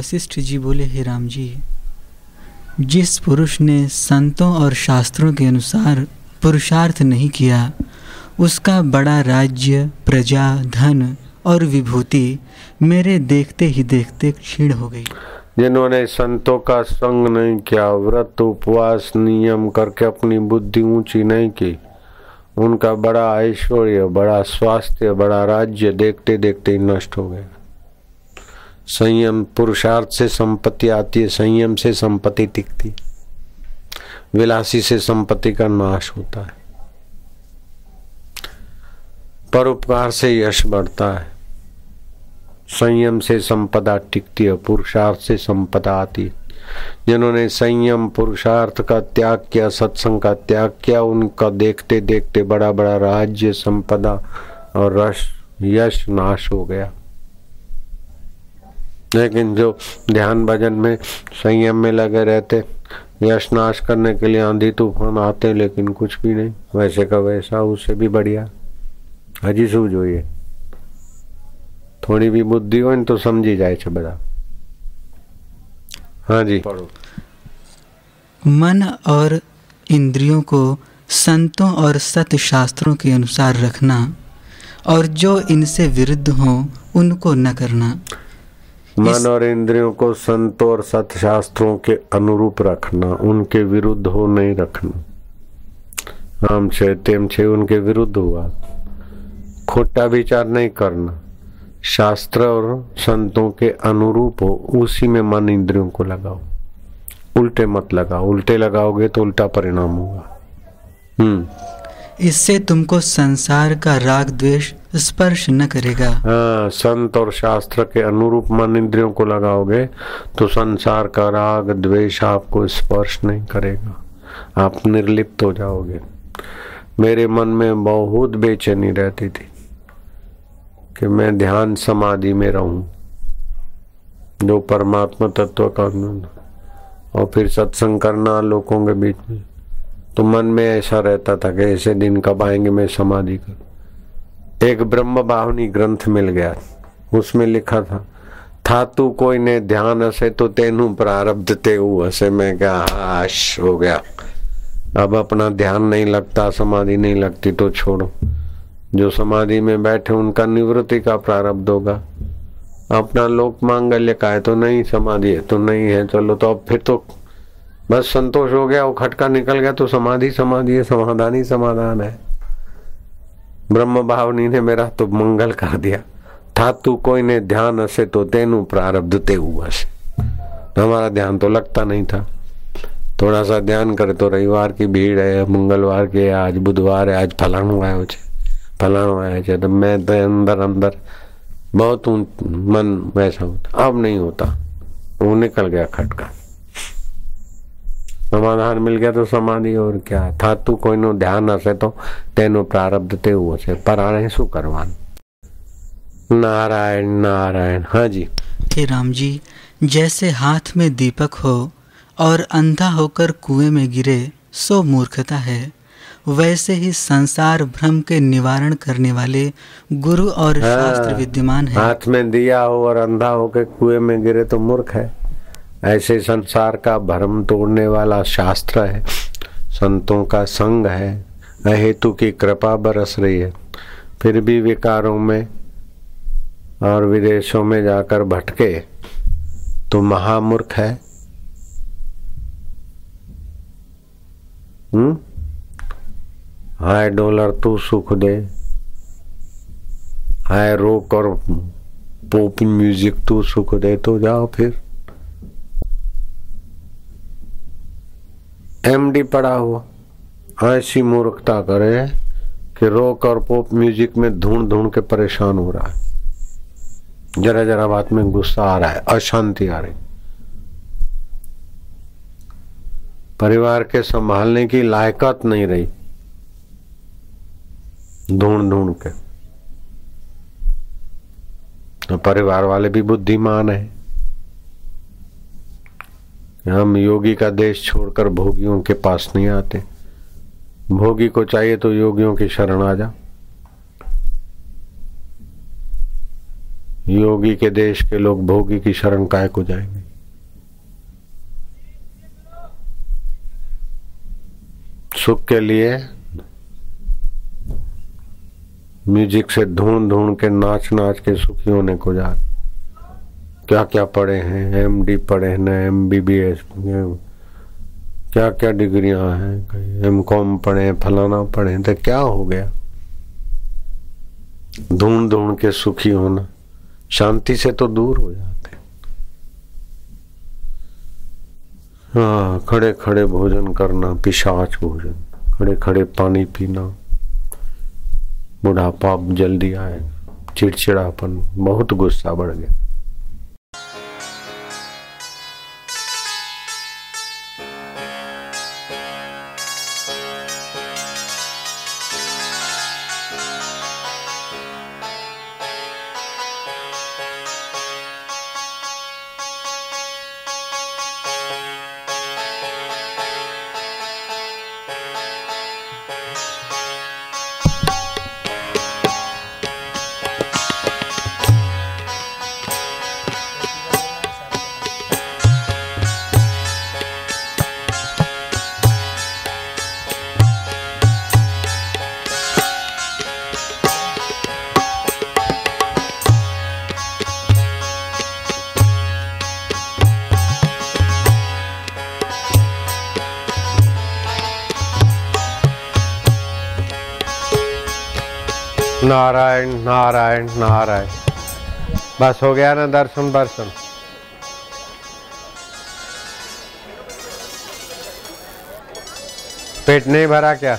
वशिष्ठ जी बोले, हे राम जी, जिस पुरुष ने संतों और शास्त्रों के अनुसार पुरुषार्थ नहीं किया, उसका बड़ा राज्य, प्रजा, धन और विभूति मेरे देखते ही देखते क्षीण हो गई। जिन्होंने संतों का संग नहीं किया, व्रत, उपवास, नियम करके अपनी बुद्धि ऊँची नहीं की, उनका बड़ा ऐश्वर्य, बड़ा स्वास्थ्य, बड़ा राज्य देखते देखते ही नष्ट हो गया। संयम, पुरुषार्थ से संपत्ति आती है, संयम से संपत्ति टिकती विलासी से संपत्ति का नाश होता है। परोपकार से यश बढ़ता है। संयम से संपदा टिकती है, पुरुषार्थ से संपदा आती जिन्होंने संयम, पुरुषार्थ का त्याग किया, सत्संग का त्याग किया, उनका देखते देखते बड़ा बड़ा राज्य, संपदा और रस, यश नाश हो गया। लेकिन जो ध्यान भजन में संयम में लगे रहते यश नाश करने के लिए आंधी तूफान आते लेकिन कुछ भी नहीं वैसे का वैसा उससे भी बढ़िया हजी શું જોઈએ थोड़ी भी बुद्धि हो तो समझी जाए છે બધા हाँ जी मन और इंद्रियों को संतों और सत शास्त्रों के अनुसार रखना और जो इनसे विरुद्ध हो उनको न करना मन और इंद्रियों को संतों और सत शास्त्रों के अनुरूप रखना उनके विरुद्ध हो नहीं रखना। आम छे तेम छे उनके विरुद्ध हुआ। खोटा विचार नहीं करना। शास्त्र और संतों के अनुरूप हो उसी में मन इंद्रियों को लगाओ। उल्टे मत लगाओ। उल्टे लगाओगे तो उल्टा परिणाम होगा। हम्म। इससे तुमको संसार का राग द्वेष स्पर्श न करेगा। हाँ संत और शास्त्र के अनुरूप मन इंद्रियों को लगाओगे तो संसार का राग, द्वेष आपको स्पर्श नहीं करेगा। आप निर्लिप्त हो जाओगे। मेरे मन में बहुत बेचैनी रहती थी कि मैं ध्यान समाधि में रहूँ जो परमात्मा तत्व का और फिर सत्संग करना लोगों के बीच में। तो मन में ऐसा रहता था कि ऐसे दिन कब आएँगे, मैं समाधि कर। एक ब्रह्म बाहुनी ग्रंथ मिल गया। उसमें लिखा था था तू कोई ने ध्यान हसे तो तेनु प्रारब्ध ते हसे मैं क्या हाश हो गया। अब अपना ध्यान नहीं लगता, समाधि नहीं लगती तो छोड़ो। जो समाधि में बैठे उनका निवृत्ति का प्रारब्ध होगा। अपना लोक मांगल्य का है तो नहीं, समाधि है तो नहीं है, चलो तो अब फिर तो बस संतोष हो गया, वो खटका निकल गया तो समाधि समाधि है, समाधान ही समाधान है। ब्रह्म भावनी ने मेरा तो मंगल कर दिया था तू कोई ने ध्यान हसे तो तेनु प्रारब्ध ते हसे हमारा ध्यान तो लगता नहीं था थोड़ा सा ध्यान करे तो रविवार की भीड़ है मंगलवार के आज बुधवार है आज फलाणु आयो फलाणु आया तो मैं तो अंदर अंदर बहुत मन वैसा होता अब नहीं होता वो निकल गया खटका સમાધાન મિલ ગયા તો સમાધિ ઓર ક્યાં था तू કોઈનું ધ્યાન હશે તો તેનું પ્રારબ્ધ તેવું હશે પરાણે શું કરવાનું नारायण नारायण हाँ जी हे राम जी जैसे हाथ में दीपक हो और अंधा होकर कुएं में गिरे सो मूर्खता है वैसे ही संसार भ्रम के निवारण करने वाले गुरु और हाँ, शास्त्र विद्यमान है हाथ में दिया हो और अंधा होकर कुएं में गिरे तो मूर्ख है ऐसे संसार का भ्रम तोड़ने वाला शास्त्र है, संतों का संग है, अहेतु की कृपा बरस रही है। फिर भी विकारों में और विदेशों में जाकर भटके तो महामूर्ख है। हम्म? हाय डॉलर, तू सुख दे। हाय रोक और पोप म्यूज़िक, तू सुख दे। तो जाओ फिर। एमडी पड़ा हुआ। ऐसी मूर्खता करे कि रॉक और पॉप म्यूज़िक में ढूंढ ढूंढ के परेशान हो रहा है। जरा जरा बात में गुस्सा आ रहा है, अशांति आ रही। परिवार के संभालने की लायकात नहीं रही। ढूंढ ढूंढ के। तो परिवार वाले भी बुद्धिमान है। हम योगी का देश छोड़कर भोगियों के पास नहीं आते। भोगी को चाहिए तो योगियों की शरण आ जा। योगी के देश के लोग भोगी की शरण काय को जाएँगे। सुख के लिए म्यूज़िक से ढूंढ ढूंढ के नाच नाच के सुखी होने को जा क्या क्या पढ़े हैं? एम डी पढ़े हैं एम बी बी एस क्या क्या डिग्रियाँ हैं? एम कॉम पढ़े फलाना पढ़े तो क्या हो गया? ढूंढ ढूंढ के सुखी होना। शांति से तो दूर हो जाते हाँ। खड़े खड़े भोजन करना, पिशाच भोजन। खड़े खड़े पानी पीना। बुढ़ापा जल्दी आए चिड़चिड़ापन, बहुत गुस्सा बढ़ गया। नारायण नारायण नारायण। बस हो गया ना दर्शन दर्शन पेट नहीं भरा क्या?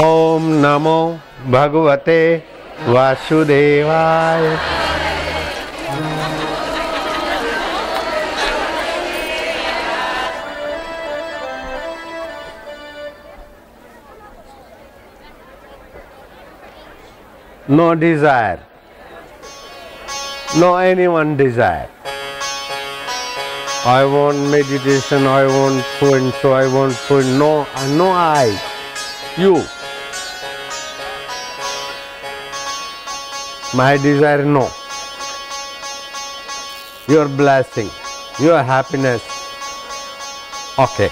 ओम नमो भगवते वासुदेवाय। No desire. No anyone desire. I want meditation i want and so i want so no no i. You. My desire no. Your blessing your happiness. Okay.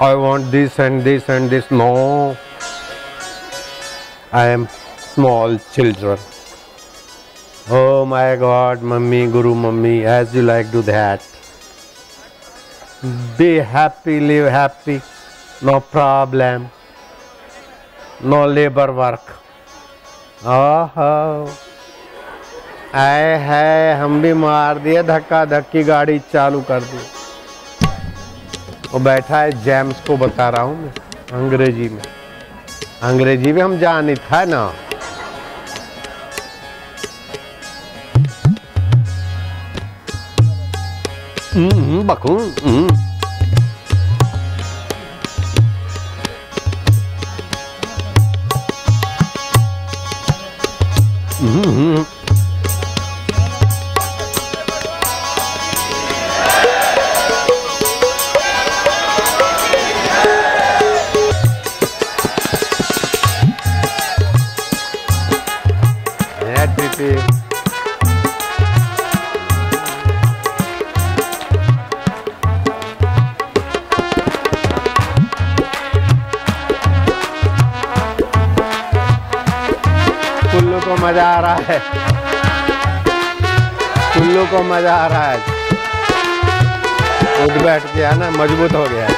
I want this and this and this. No I am small children oh my God mummy guru mummy as you like do that be happy live happy no problem no labour work आए है, हम भी मार दिए धक्का धक्की गाड़ी चालू कर दी। वो बैठा है जेम्स को बता रहा हूँ मैं, अंग्रेज़ी में। अंग्रेज़ी भी हम जानी था ना बकू Mm-hmm. मज़ा आ रहा है। कुल्लू को मज़ा आ रहा है। उठ बैठ गया ना, मज़बूत हो गया।